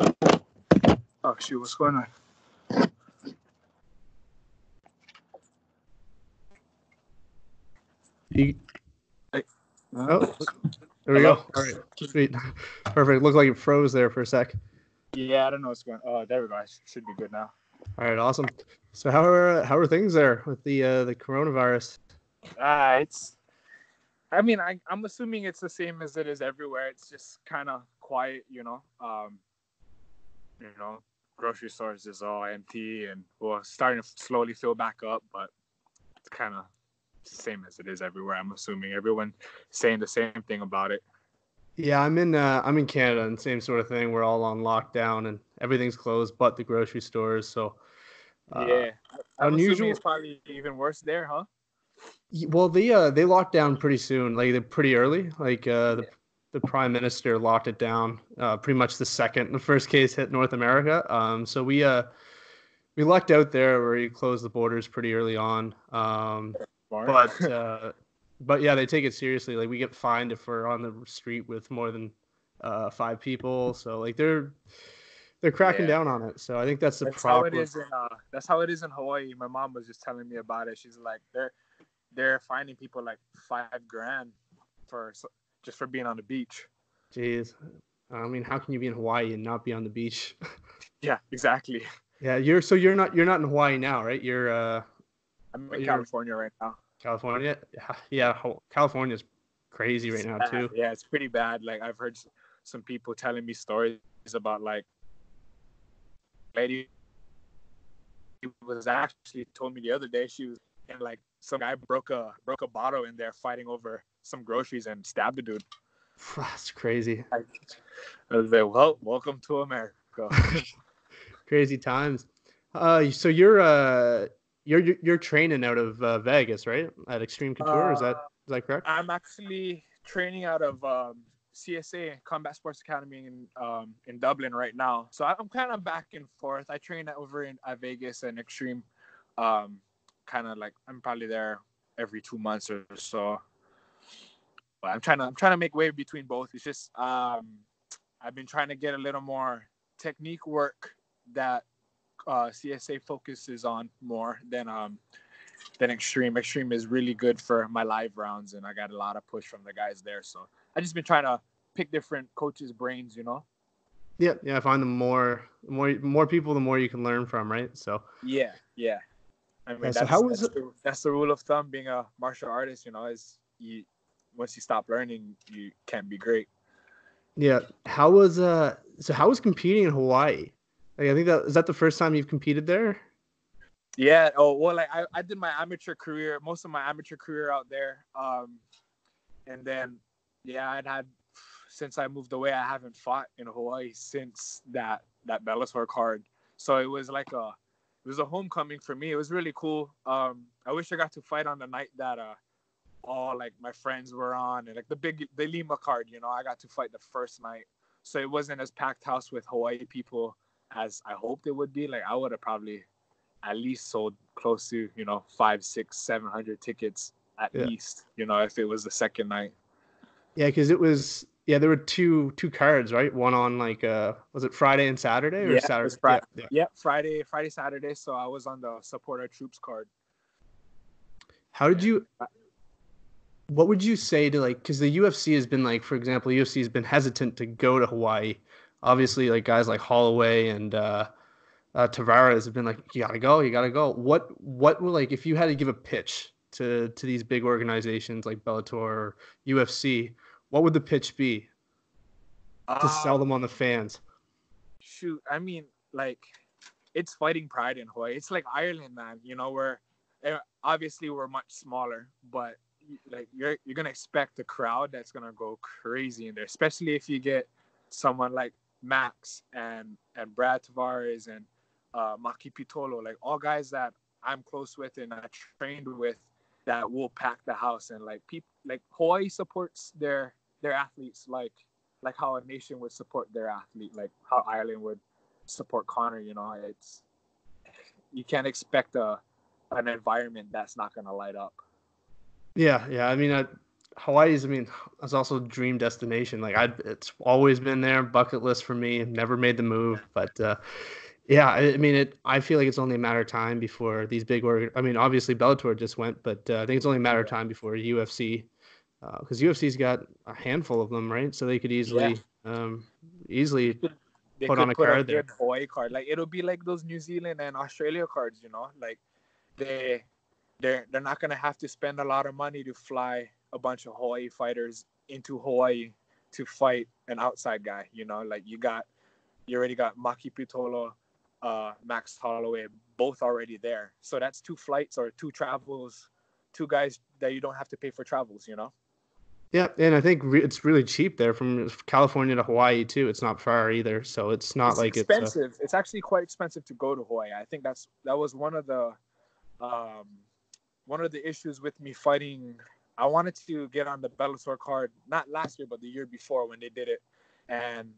Oh shoot, what's going on? You, Hey. oh, there we go. All right, sweet, perfect. Looked like it froze there for a sec. Yeah, I don't know what's going. Oh, there we go. I sh- should be good now. All right, awesome. So how are how are things there with the uh, the coronavirus? Uh, it's. I mean, I, I'm assuming it's the same as it is everywhere. It's just kind of quiet, you know. Um, you know, grocery stores is all empty and well, starting to slowly fill back up, but it's kind of same as it is everywhere. I'm assuming everyone saying the same thing about it. Yeah, I'm in uh, I'm in Canada and same sort of thing. We're all on lockdown and everything's closed but the grocery stores. So uh, yeah, I'm unusual- it's probably even worse there, huh? well, they uh they locked down pretty soon, like they're pretty early. Like uh, the the prime minister locked it down uh, pretty much the second the first case hit North America. Um, so we uh we lucked out there where he closed the borders pretty early on. Um, but uh, but yeah, they take it seriously. Like we get fined if we're on the street with more than uh, five people. So like they're they're cracking Yeah. down on it. So I think that's the that's how it is in uh, that's how it is in Hawaii. My mom was just telling me about it. She's like, they're they're finding people like five grand for just for being on the beach. Jeez, I mean, how can you be in Hawaii and not be on the beach? Yeah, exactly. yeah, you're so you're not you're not in Hawaii now, right? You're uh, I'm in you're- California right now. California. Yeah, California's crazy right now too. Yeah, it's pretty bad. Like I've heard some people telling me stories about like lady he was actually told me the other day she was and like some guy broke a broke a bottle in there fighting over some groceries and stabbed the dude. That's crazy. I was like, well, welcome to America. Crazy times. Uh, so you're uh, you're you're- you're training out of uh, Vegas, right? At Extreme Couture, is that Uh, is that correct? I'm actually training out of um, CSA Combat Sports Academy in um, in Dublin right now. So I'm kind of back and forth. I train over in at Vegas and Extreme. Um, kind of like I'm probably there every two months or so. But I'm trying to I'm trying to make way between both. It's just um, I've been trying to get a little more technique work that uh, CSA focuses on more than um, than Extreme. Extreme is really good for my live rounds, and I got a lot of push from the guys there. So I just been trying to pick different coaches' brains, you know. Yeah, yeah. I find the more more more people, the more you can learn from, right? So Yeah, yeah. I mean, Yeah, so that's, how was that's, the, that's the rule of thumb being a martial artist. You know, is you once you stop learning, you can't be great. yeah, how was uh, so how was competing in Hawaii? Like, I think that is that the first time you've competed there. Yeah. Oh well, like I, I did my amateur career, most of my amateur career out there. Um, and then yeah, I'd had since I moved away, I haven't fought in Hawaii since that that Bellator card. So it was like a it was a homecoming for me. It was really cool. Um, I wish I got to fight on the night that uh all like my friends were on and like the big the Lima card. You know, I got to fight the first night, so it wasn't as packed house with Hawaii people as I hoped it would be. Like I would have probably at least sold close to you know five, six, seven hundred tickets at Yeah. least. You know, if it was the second night. Yeah, because it was yeah, there were two two cards, right? One on like uh, was it Friday and Saturday or Yeah, Saturday? was Fri- Yeah, yeah. Yeah, Friday, Friday, Saturday. So I was on the support our troops card. How did you? What would you say to like? Because the UFC has been like, for example, UFC has been hesitant to go to Hawaii. Obviously, like guys like Holloway and uh, uh, Tavares have been like, you gotta go, you gotta go. What what will like if you had to give a pitch to to these big organizations like Bellator or UFC? What would the pitch be to sell Um, them on the fans? shoot i mean like it's fighting pride in hawaii it's like ireland man you know where eh, obviously we're much smaller but like you're you're gonna expect a crowd that's gonna go crazy in there especially if you get someone like max and and brad tavares and uh maki pitolo like all guys that i'm close with and i trained with that will pack the house and like people like hawaii supports their their athletes like like how a nation would support their athlete, like how Ireland would support Conor. You know, it's you can't expect a an environment that's not gonna light up. Yeah, yeah. I mean, I Hawaii's, I mean, it's also a dream destination. Like I, it's always been there, bucket list for me. Never made the move, but uh, yeah, I, I, mean, it. I feel like it's only a matter of time before these big org. I mean, obviously Bellator just went, but uh, I think it's only a matter of time before UFC, because uh, UFC's got a handful of them, right? So they could easily, yeah. um, easily they put on a put card there. Hawaii card, like it'll be like those New Zealand and Australia cards, you know, like they they're they're not gonna have to spend a lot of money to fly a bunch of Hawaii fighters into Hawaii to fight an outside guy. You know, like you got you already got Maki Pitolo, uh, Max Holloway, both already there. So that's two flights or two travels, two guys that you don't have to pay for travels. You know. Yeah, and I think re- it's really cheap there from California to Hawaii too. It's not far either, so it's not it's like expensive. It's, uh... it's actually quite expensive to go to Hawaii. I think that's that was one of the um, one of the issues with me fighting. I wanted to get on the Bellator card, not last year, but the year before when they did it, and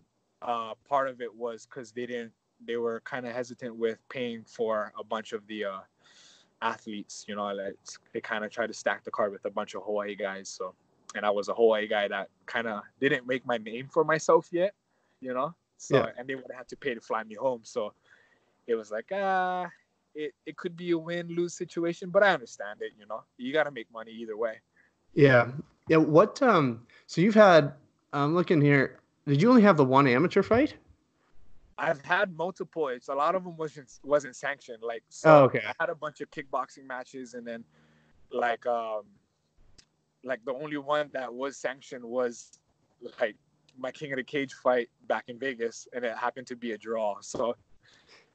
uh, part of it was because they didn't. They were kind of hesitant with paying for a bunch of the uh, athletes. You know, like they kind of tried to stack the card with a bunch of Hawaii guys. So and I was a Hawaii guy that kind of didn't make my name for myself yet, you know. So yeah. and they would have to pay to fly me home. So it was like ah, it, it could be a win lose situation, but I understand it. You know, you got to make money either way. Yeah, yeah. What um? So you've had I'm looking here. Did you only have the one amateur fight? I've had multiple. It's a lot of them wasn't wasn't sanctioned. Like so, oh, okay. I had a bunch of kickboxing matches, and then like um like the only one that was sanctioned was like my King of the Cage fight back in Vegas, and it happened to be a draw. So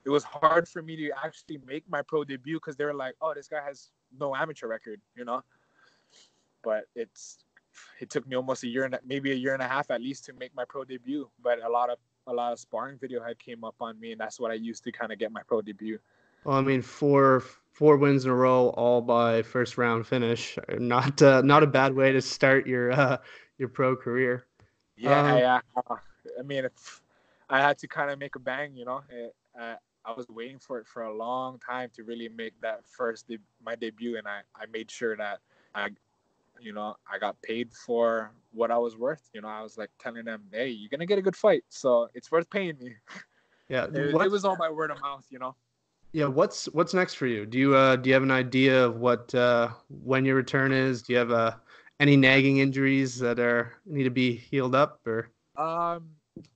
it was hard for me to actually make my pro debut because they were like, "Oh, this guy has no amateur record," you know. But it's it took me almost a year and maybe a year and a half at least to make my pro debut. But a lot of a lot of sparring video had came up on me, and that's what I used to kind of get my pro debut. Well, I mean, four four wins in a row, all by first round finish. Not uh, not a bad way to start your uh, your pro career. Yeah, um, yeah. Uh, I mean, I had to kind of make a bang. You know, it, uh, I was waiting for it for a long time to really make that first de- my debut, and I I made sure that I, you know, I got paid for what I was worth. You know, I was like telling them, hey, you're gonna get a good fight, so it's worth paying me. Yeah, it, it was all by word of mouth. You know. Yeah, what's what's next for you? Do you uh, do you have an idea of what uh, when your return is? Do you have uh, any nagging injuries that are need to be healed up or? Um,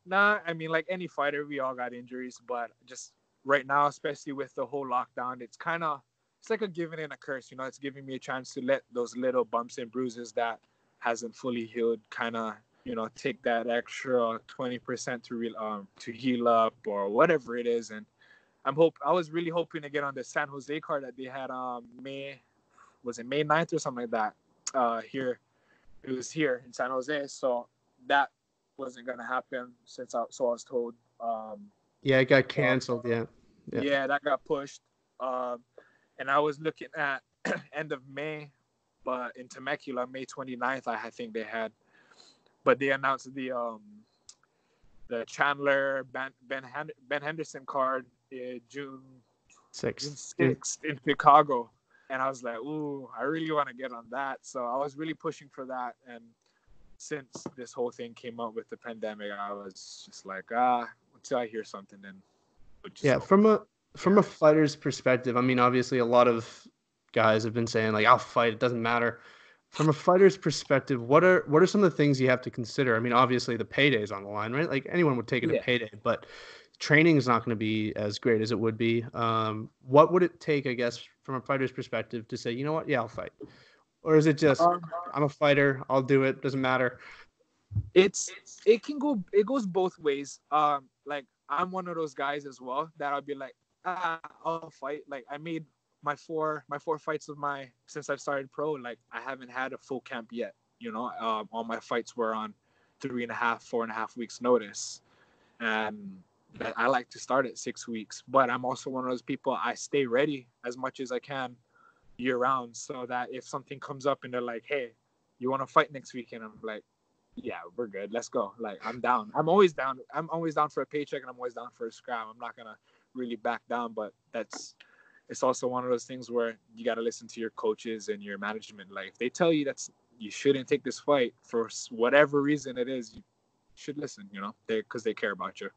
nah. I mean, like any fighter, we all got injuries, but just right now, especially with the whole lockdown, it's kind of it's like a giving and a curse. You know, it's giving me a chance to let those little bumps and bruises that hasn't fully healed kind of you know take that extra 20% to real um to heal up or whatever it is and I'm hope I was really hoping to get on the San Jose card that they had um May was it May 9th or something like that uh here it was here in San Jose so that wasn't gonna happen since I so I was told um yeah it got canceled yeah. Yeah, yeah that got pushed um and I was looking at end of May but in Temecula May 29th I think they had but they announced the um the Chandler Ben Ben, ben Henderson card uh, June sixth. In Chicago, and I was like, "Ooh, I really want to get on that." So I was really pushing for that, and since this whole thing came up with the pandemic, I was just like, ah, until I hear something, then. Yeah, from a from a fighter's perspective, I mean, obviously, a lot of guys have been saying like, "I'll fight. It doesn't matter." From a fighter's perspective, what are what are some of the things you have to consider? I mean, obviously, the payday is on the line, right? Like anyone would take it yeah. a payday, but training is not going to be as great as it would be. Um, what would it take, I guess, from a fighter's perspective, to say, you know what, yeah, I'll fight, or is it just um, I'm a fighter, I'll do it, doesn't matter? It's it can go it goes both ways. Um, like I'm one of those guys as well that I'll be like, ah, I'll fight. Like I made my four my four fights of my since I've started pro. Like I haven't had a full camp yet. You know, um, all my fights were on three and a half, four and a half weeks notice, and I like to start at six weeks, but I'm also one of those people I stay ready as much as I can year round so that if something comes up and they're like, hey, you want to fight next weekend? I'm like, yeah, we're good. Let's go. Like, I'm down. I'm always down. I'm always down for a paycheck and I'm always down for a scrap. I'm not to really back down, but that's, it's also one of those things where you got to listen to your coaches and your management. Like, if they tell you that's you shouldn't take this fight for whatever reason it is. You should listen, you know, because they, they care about you.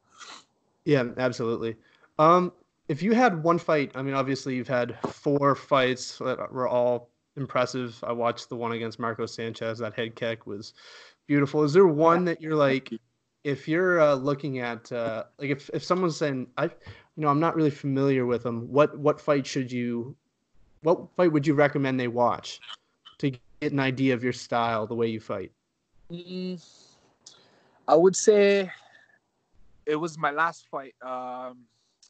Yeah, absolutely. Um, if you had one fight, I mean, obviously you've had four fights that were all impressive. I watched the one against Marco Sanchez. That head kick was beautiful. Is there one that you're like, if you're uh, looking at uh, like if if someone's saying I, you know, I'm not really familiar with them. What what fight should you, what fight would you recommend they watch to get an idea of your style, the way you fight? Mm, I would say it was my last fight. Um,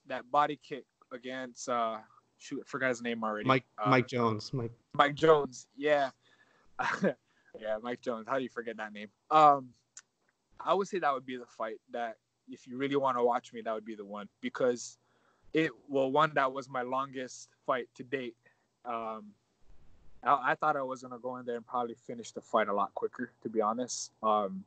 that body kick against uh, shoot, I forgot his name already. Mike uh, Mike Jones. Mike Mike Jones. Yeah, yeah, Mike Jones. How do you forget that name? Um, I would say that would be the fight that if you really want to watch me, that would be the one because it well one that was my longest fight to date. Um, I, I thought I was gonna go in there and probably finish the fight a lot quicker, to be honest. Um,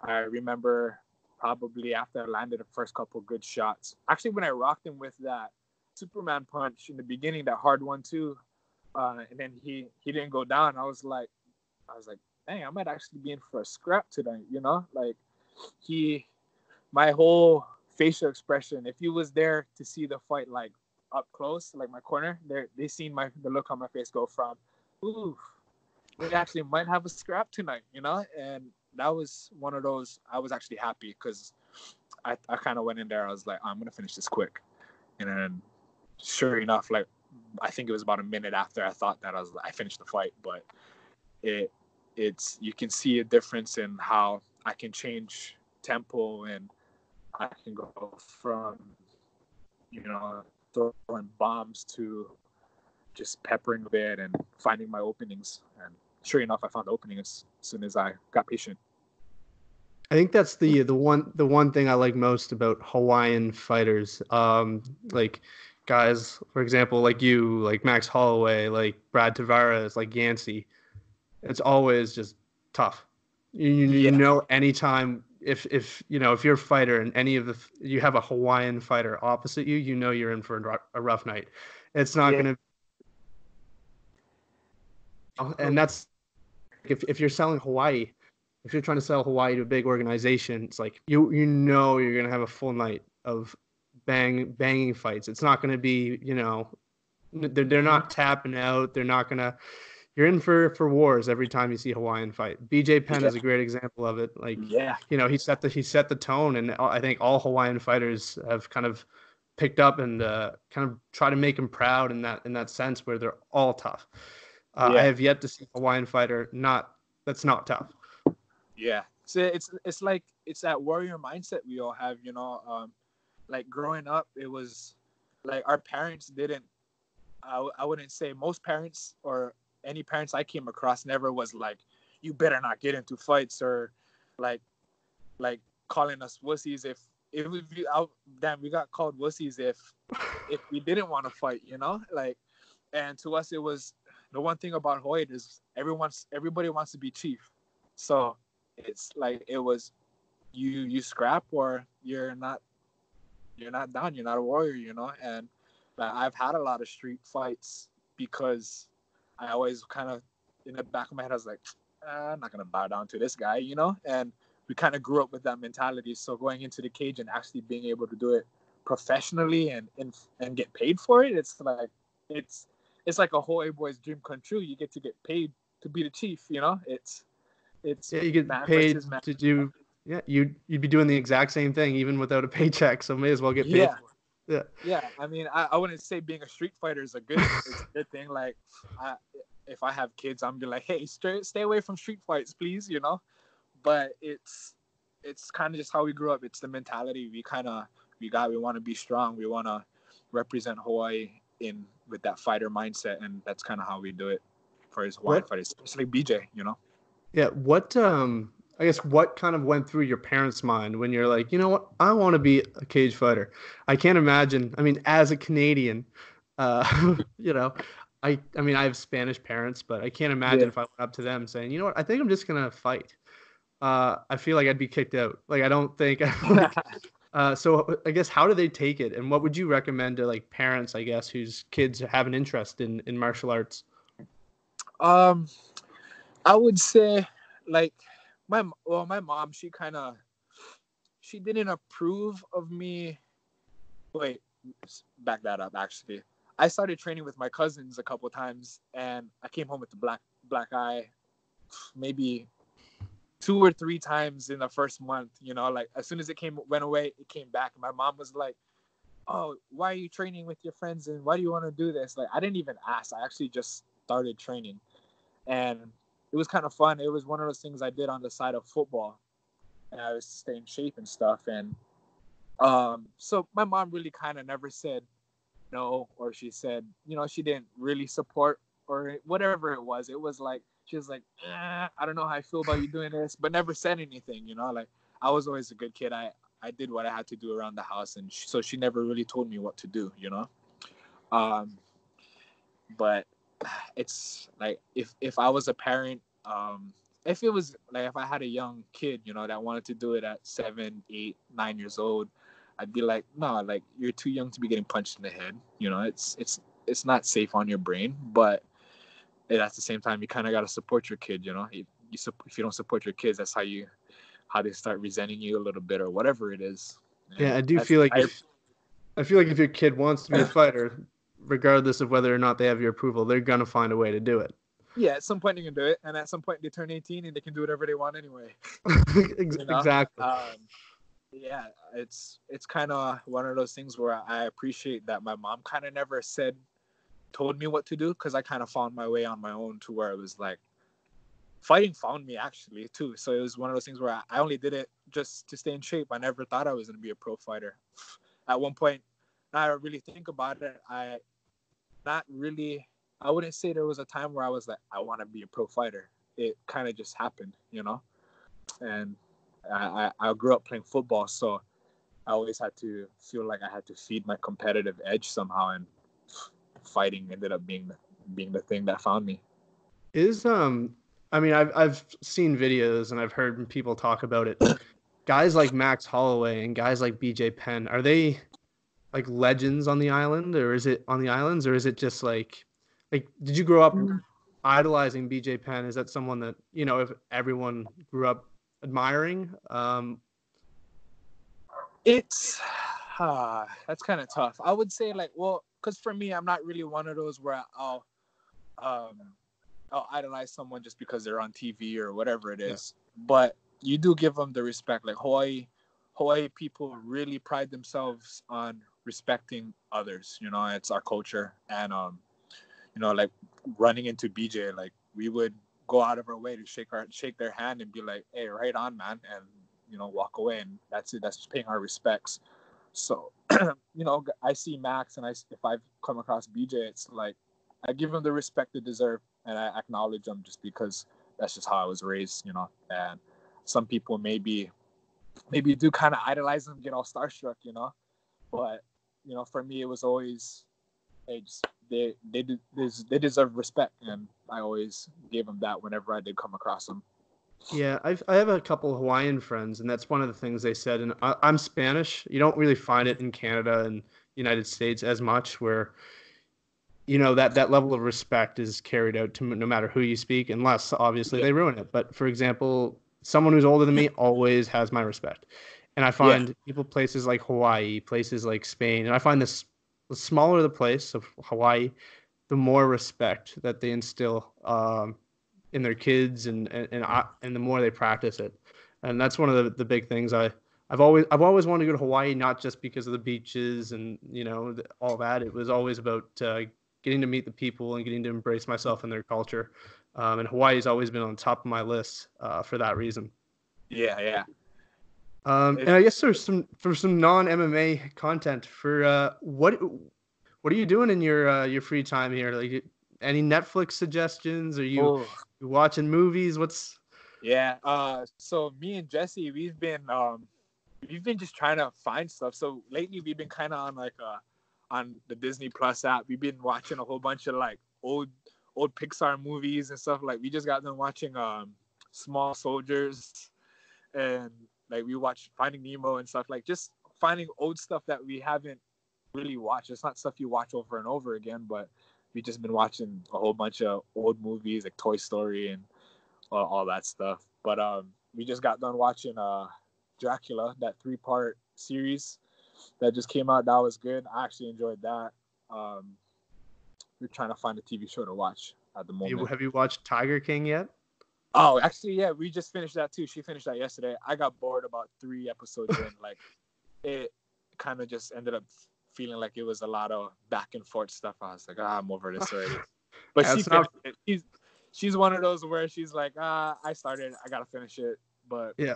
I remember probably after I landed the first couple good shots. Actually, when I rocked him with that Superman punch in the beginning, that hard one too, uh, and then he he didn't go down. I was like, I was like, dang, I might actually be in for a scrap tonight. You know, like he, my whole facial expression. If you was there to see the fight like up close, like my corner, they they seen my the look on my face go from, ooh, we actually might have a scrap tonight. You know, and that was one of those. I was actually happy because I I kind of went in there. I was like, oh, I'm gonna finish this quick, and then sure enough, like I think it was about a minute after I thought that I was I finished the fight, but it it's you can see a difference in how I can change tempo and I can go from you know throwing bombs to just peppering a bit and finding my openings and sure enough I found the opening as soon as I got patient. I think that's the the one the one thing I like most about Hawaiian fighters. Um, like guys, for example, like you, like Max Holloway, like Brad Tavares, like Yancy. It's always just tough. You, you, yeah. you know, anytime if if you know if you're a fighter and any of the you have a Hawaiian fighter opposite you, you know you're in for a rough night. It's not yeah. gonna. Oh, and oh. that's if if you're selling Hawaii, if you're trying to sell Hawaii to a big organization, it's like you you know you're gonna have a full night of bang banging fights. It's not gonna be you know they're they're not mm-hmm. tapping out. They're not gonna. You're in for for wars every time you see Hawaiian fight. BJ Penn yeah. is a great example of it. Like yeah, you know he set the he set the tone, and I think all Hawaiian fighters have kind of picked up and uh, kind of try to make him proud in that in that sense where they're all tough. Uh, yeah. I have yet to see a Hawaiian fighter not that's not tough. Yeah. So it's it's like it's that warrior mindset we all have, you know. Um, like growing up, it was like our parents didn't. I, I wouldn't say most parents or any parents I came across never was like, you better not get into fights or like like calling us wussies if if we out oh, damn we got called wussies if if we didn't want to fight, you know like. And to us, it was the one thing about Hoyt is everyone's everybody wants to be chief. So it's like it was you you scrap or you're not you're not down you're not a warrior you know and like, i've had a lot of street fights because i always kind of in the back of my head i was like ah, i'm not gonna bow down to this guy you know and we kind of grew up with that mentality so going into the cage and actually being able to do it professionally and and, and get paid for it it's like it's it's like a whole A boy's dream come true you get to get paid to be the chief you know it's it's yeah, you get paid to do. Yeah, you you'd be doing the exact same thing even without a paycheck. So may as well get paid. Yeah. Yeah. Yeah. I mean, I, I wouldn't say being a street fighter is a good, it's a good thing. Like, I, if I have kids, I'm be like, hey, stay stay away from street fights, please. You know, but it's it's kind of just how we grew up. It's the mentality we kind of we got. We want to be strong. We want to represent Hawaii in with that fighter mindset, and that's kind of how we do it for his Hawaiian what? fighters, especially BJ. You know. Yeah. What um I guess what kind of went through your parents' mind when you're like, you know what, I want to be a cage fighter. I can't imagine. I mean, as a Canadian, uh, you know, I I mean, I have Spanish parents, but I can't imagine yeah. if I went up to them saying, you know what, I think I'm just gonna fight. Uh, I feel like I'd be kicked out. Like I don't think. Like, uh, so I guess how do they take it, and what would you recommend to like parents, I guess, whose kids have an interest in in martial arts? Um, I would say, like, my well, my mom, she kind of, she didn't approve of me. Wait, back that up. Actually, I started training with my cousins a couple times, and I came home with the black black eye, maybe two or three times in the first month. You know, like as soon as it came went away, it came back. My mom was like, "Oh, why are you training with your friends? And why do you want to do this?" Like I didn't even ask. I actually just started training, and it was kind of fun. It was one of those things I did on the side of football, and I was staying shape and stuff. And um, so my mom really kind of never said no, or she said, you know, she didn't really support or whatever it was. It was like she was like, eh, I don't know how I feel about you doing this, but never said anything. You know, like I was always a good kid. I I did what I had to do around the house, and she, so she never really told me what to do. You know, um, but it's like if if I was a parent, um, if it was like if I had a young kid, you know, that wanted to do it at seven, eight, nine years old, I'd be like, no, like you're too young to be getting punched in the head. You know, it's it's it's not safe on your brain, but at the same time, you kind of got to support your kid. You know, if you if you don't support your kids, that's how you how they start resenting you a little bit or whatever it is. Yeah, I do feel like I, if, I feel like if your kid wants to be a fighter, regardless of whether or not they have your approval, they're gonna find a way to do it. Yeah, at some point they can do it, and at some point they turn 18 and they can do whatever they want anyway. exactly. Um, yeah, it's it's kind of one of those things where I appreciate that my mom kind of never said told me what to do because I kind of found my way on my own to where it was like fighting found me actually too. So it was one of those things where I, only did it just to stay in shape. I never thought I was going to be a pro fighter. At one point, I really think about it, I not really. I wouldn't say there was a time where I was like, I want to be a pro fighter. It kind of just happened, you know. And I, I, I grew up playing football, so I always had to feel like I had to feed my competitive edge somehow, and fighting ended up being the, being the thing that found me. Is um, I mean, I've I've seen videos and I've heard people talk about it. guys like Max Holloway and guys like BJ Penn, are they like legends on the island, or is it on the islands, or is it just like like did you grow up mm. idolizing BJ Penn? Is that someone that you know if everyone grew up admiring? Um, it's uh, that's kind of tough. I would say like, well, because for me, I'm not really one of those where I'll um, I'll idolize someone just because they're on TV or whatever it is. Yeah. But you do give them the respect. Like Hawaii, Hawaii people really pride themselves on respecting others. You know, it's our culture, and um, you know, like running into BJ, like we would go out of our way to shake our shake their hand and be like, "Hey, right on, man," and you know, walk away, and that's it. That's just paying our respects. So, you know, I see Max, and I if I've come across BJ, it's like I give them the respect they deserve, and I acknowledge them just because that's just how I was raised, you know. And some people maybe maybe do kind of idolize them, get all starstruck, you know. But you know, for me, it was always they just they they they deserve respect, and I always gave them that whenever I did come across them. Yeah, I've, I have a couple Hawaiian friends, and that's one of the things they said. And I, I'm Spanish. You don't really find it in Canada and United States as much, where you know that that level of respect is carried out to no matter who you speak, unless obviously yeah. they ruin it. But for example, someone who's older than me always has my respect, and I find yeah. people places like Hawaii, places like Spain, and I find this the smaller the place of Hawaii, the more respect that they instill um, in their kids and and and, I, and the more they practice it, and that's one of the, the big things I. I've always I've always wanted to go to Hawaii, not just because of the beaches and you know all that. It was always about uh, getting to meet the people and getting to embrace myself and their culture. Um, and Hawaii's always been on top of my list uh, for that reason. Yeah, yeah. Um, and I guess there's some for some non MMA content for uh, what what are you doing in your uh, your free time here? Like any Netflix suggestions? Are you, oh. you watching movies? What's yeah. Uh, so me and Jesse, we've been um, we've been just trying to find stuff. So lately, we've been kind of on like uh, on the Disney Plus app. We've been watching a whole bunch of like old old Pixar movies and stuff. Like we just got done watching um, Small Soldiers, and like we watched Finding Nemo and stuff. Like just finding old stuff that we haven't really watched. It's not stuff you watch over and over again, but we just been watching a whole bunch of old movies like Toy Story and all, all that stuff. But um, we just got done watching uh Dracula, that three part series that just came out. That was good. I actually enjoyed that. Um, we're trying to find a TV show to watch at the moment. Have you watched Tiger King yet? Oh, actually, yeah, we just finished that too. She finished that yesterday. I got bored about three episodes in. Like, it kind of just ended up feeling like it was a lot of back and forth stuff. I was like, ah, I'm over this already. But she not... she's she's one of those where she's like, ah, I started, I gotta finish it. But yeah,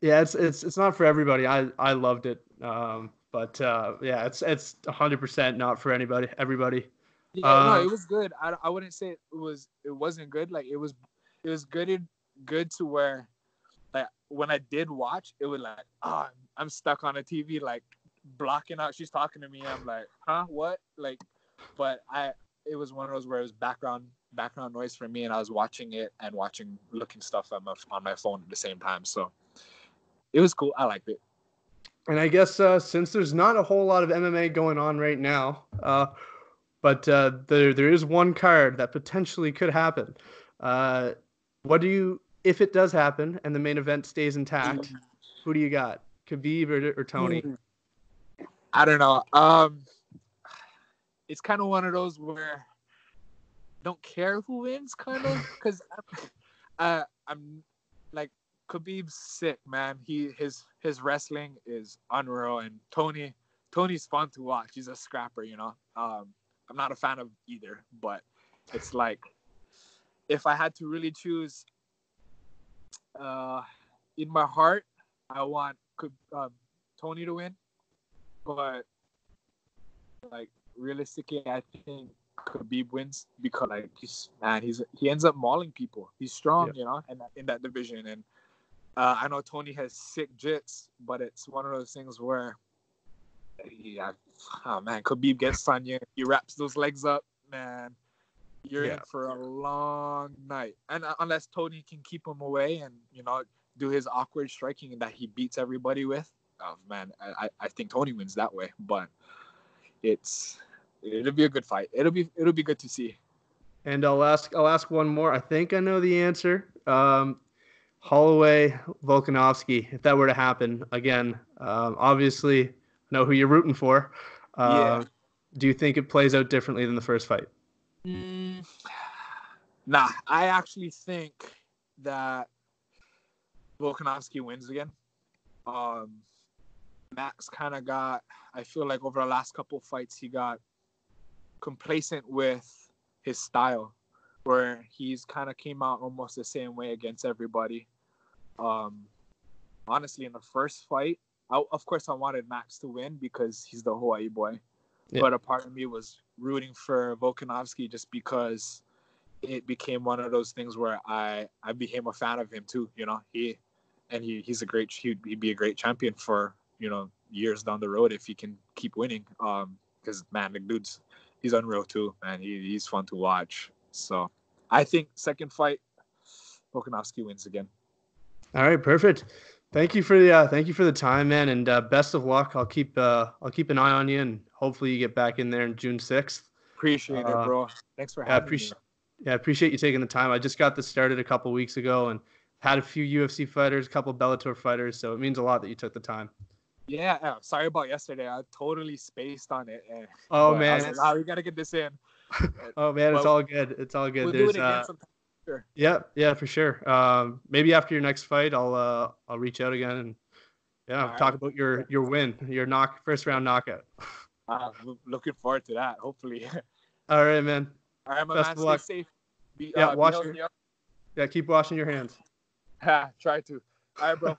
yeah, it's it's it's not for everybody. I I loved it. Um, but uh, yeah, it's it's 100 percent not for anybody. Everybody. Yeah, uh, no, it was good. I, I wouldn't say it was it wasn't good. Like it was it was good good to where like when I did watch, it was like, oh, I'm stuck on a TV, like blocking out. She's talking to me. I'm like, huh, what? Like, but I it was one of those where it was background background noise for me, and I was watching it and watching looking stuff on my on my phone at the same time. So it was cool. I liked it. And I guess uh, since there's not a whole lot of MMA going on right now, uh, but uh, there there is one card that potentially could happen. Uh, what do you, if it does happen and the main event stays intact, who do you got, Khabib or, or Tony? I don't know. Um, it's kind of one of those where I don't care who wins, kind of, because uh, I'm like Khabib's sick, man. He his his wrestling is unreal, and Tony Tony's fun to watch. He's a scrapper, you know. Um, I'm not a fan of either, but it's like if I had to really choose, uh, in my heart, I want um, Tony to win, but like realistically, I think Khabib wins because like he's man, he's he ends up mauling people. He's strong, yeah. you know, and in that division. And uh, I know Tony has sick jits, but it's one of those things where yeah, oh man, Khabib gets on you. He wraps those legs up, man. You're yeah. in for a long night, and uh, unless Tony can keep him away and you know do his awkward striking that he beats everybody with, oh man, I, I think Tony wins that way. But it's it'll be a good fight. It'll be it'll be good to see. And I'll ask I'll ask one more. I think I know the answer. Um, Holloway Volkanovski, if that were to happen again, um, obviously know who you're rooting for. Uh, yeah. Do you think it plays out differently than the first fight? Mm, nah, I actually think that Volkanovski wins again. Um, Max kind of got, I feel like over the last couple fights, he got complacent with his style, where he's kind of came out almost the same way against everybody. Um, honestly, in the first fight, I, of course, I wanted Max to win because he's the Hawaii boy. Yeah. But a part of me was rooting for Volkanovski just because it became one of those things where I I became a fan of him too. You know, he and he he's a great he'd, he'd be a great champion for you know years down the road if he can keep winning. Um, because man, the dude's he's unreal too, man. He he's fun to watch. So I think second fight, Volkanovski wins again. All right, perfect. Thank you for the uh, thank you for the time, man, and uh, best of luck. I'll keep uh, I'll keep an eye on you, and hopefully you get back in there in June sixth. Appreciate it, uh, bro. Thanks for having yeah, appreciate, me. Yeah, I appreciate you taking the time. I just got this started a couple weeks ago, and had a few UFC fighters, a couple Bellator fighters, so it means a lot that you took the time. Yeah, sorry about yesterday. I totally spaced on it. And, oh man, like, oh, we gotta get this in. oh man, it's all good. It's all good. We'll There's, do it again uh, sometime Sure. Yeah, yeah, for sure. Um, maybe after your next fight, I'll uh, I'll reach out again and yeah, All talk right. about your your win, your knock first round knockout. I'm looking forward to that. Hopefully. All right, man. All right, my Best man. Stay luck. safe. Be, yeah, uh, wash your, yeah, keep washing your hands. Ha, try to. All right, bro.